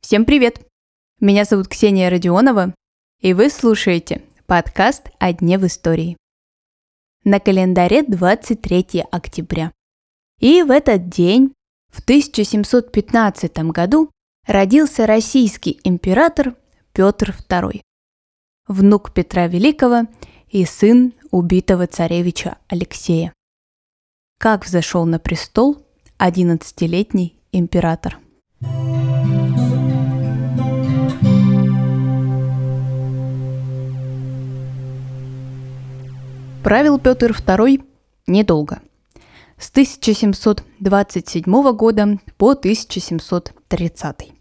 Всем привет! Меня зовут Ксения Родионова, и вы слушаете подкаст «О дне в истории». На календаре 23 октября. И в этот день, в 1715 году, родился российский император Петр II, внук Петра Великого и сын убитого царевича Алексея. Как взошел на престол 11-летний император. Правил Петр II недолго. С 1727 года по 1730.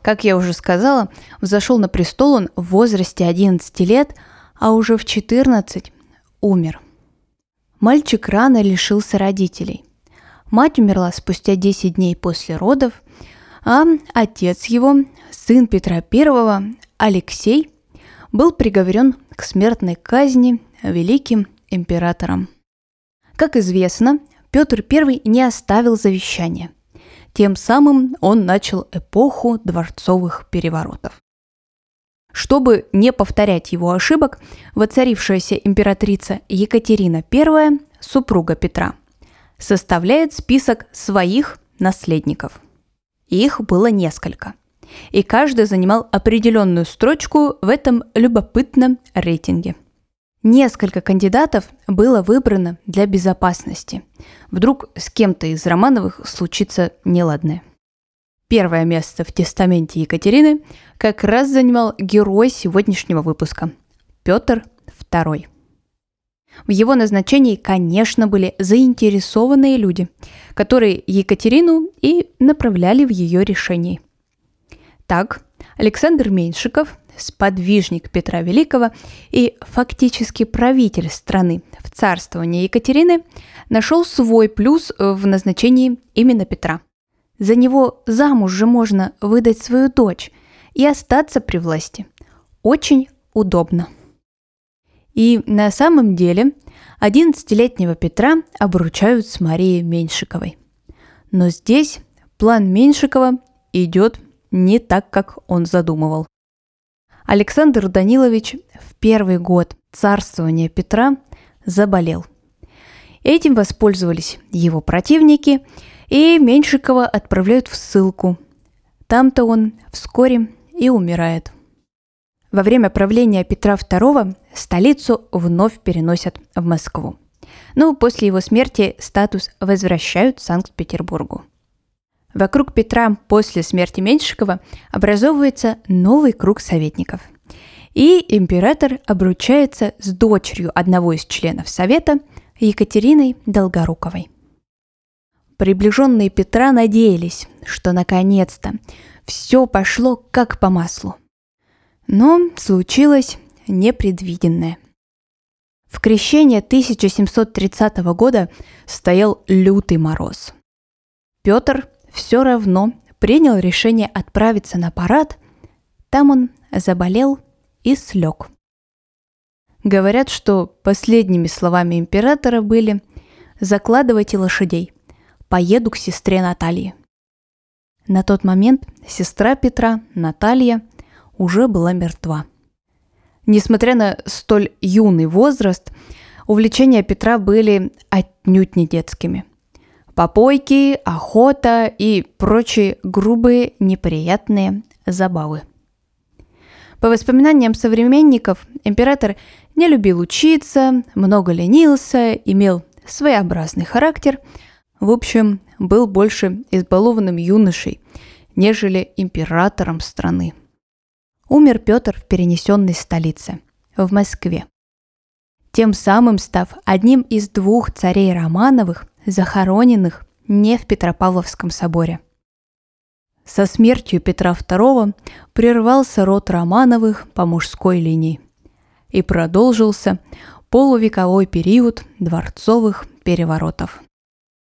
Как я уже сказала, взошел на престол он в возрасте 11 лет, а уже в 14 умер. Мальчик рано лишился родителей. Мать умерла спустя 10 дней после родов, а отец его, сын Петра I, Алексей, был приговорен к смертной казни великим императором. Как известно, Петр I не оставил завещания. Тем самым он начал эпоху дворцовых переворотов. Чтобы не повторять его ошибок, воцарившаяся императрица Екатерина I, супруга Петра, составляет список своих наследников. Их было несколько. И каждый занимал определенную строчку в этом любопытном рейтинге. Несколько кандидатов было выбрано для безопасности. Вдруг с кем-то из Романовых случится неладное. Первое место в тестаменте Екатерины как раз занимал герой сегодняшнего выпуска – Петр II. В его назначении, конечно, были заинтересованные люди, которые Екатерину и направляли в ее решении. Так, Александр Меньшиков, сподвижник Петра Великого и фактически правитель страны в царствовании Екатерины, нашел свой плюс в назначении именно Петра – за него замуж же можно выдать свою дочь и остаться при власти. Очень удобно. И на самом деле 11-летнего Петра обручают с Марией Меньшиковой. Но здесь план Меньшикова идет не так, как он задумывал. Александр Данилович в первый год царствования Петра заболел. Этим воспользовались его противники – и Меньшикова отправляют в ссылку. Там-то он вскоре и умирает. Во время правления Петра II столицу вновь переносят в Москву. Но после его смерти статус возвращают Санкт-Петербургу. Вокруг Петра после смерти Меньшикова образовывается новый круг советников. И император обручается с дочерью одного из членов Совета Екатериной Долгоруковой. Приближенные Петра надеялись, что наконец-то все пошло как по маслу. Но случилось непредвиденное. В крещение 1730 года стоял лютый мороз. Петр все равно принял решение отправиться на парад, там он заболел и слег. Говорят, что последними словами императора были «закладывайте лошадей, поеду к сестре Наталье. На тот момент сестра Петра, Наталья, уже была мертва. Несмотря на столь юный возраст, увлечения Петра были отнюдь не детскими. Попойки, охота и прочие грубые неприятные забавы. По воспоминаниям современников, император не любил учиться, много ленился, имел своеобразный характер – в общем, был больше избалованным юношей, нежели императором страны. Умер Петр в перенесенной столице, в Москве. Тем самым став одним из двух царей Романовых, захороненных не в Петропавловском соборе. Со смертью Петра II прервался род Романовых по мужской линии и продолжился полувековой период дворцовых переворотов.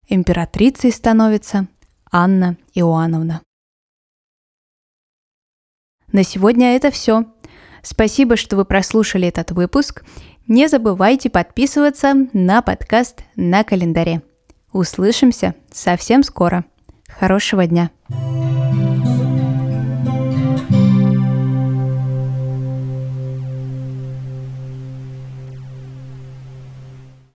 Императрицей становится Анна Иоанновна. На сегодня это все. Спасибо, что вы прослушали этот выпуск. Не забывайте подписываться на подкаст на календаре. Услышимся совсем скоро. Хорошего дня!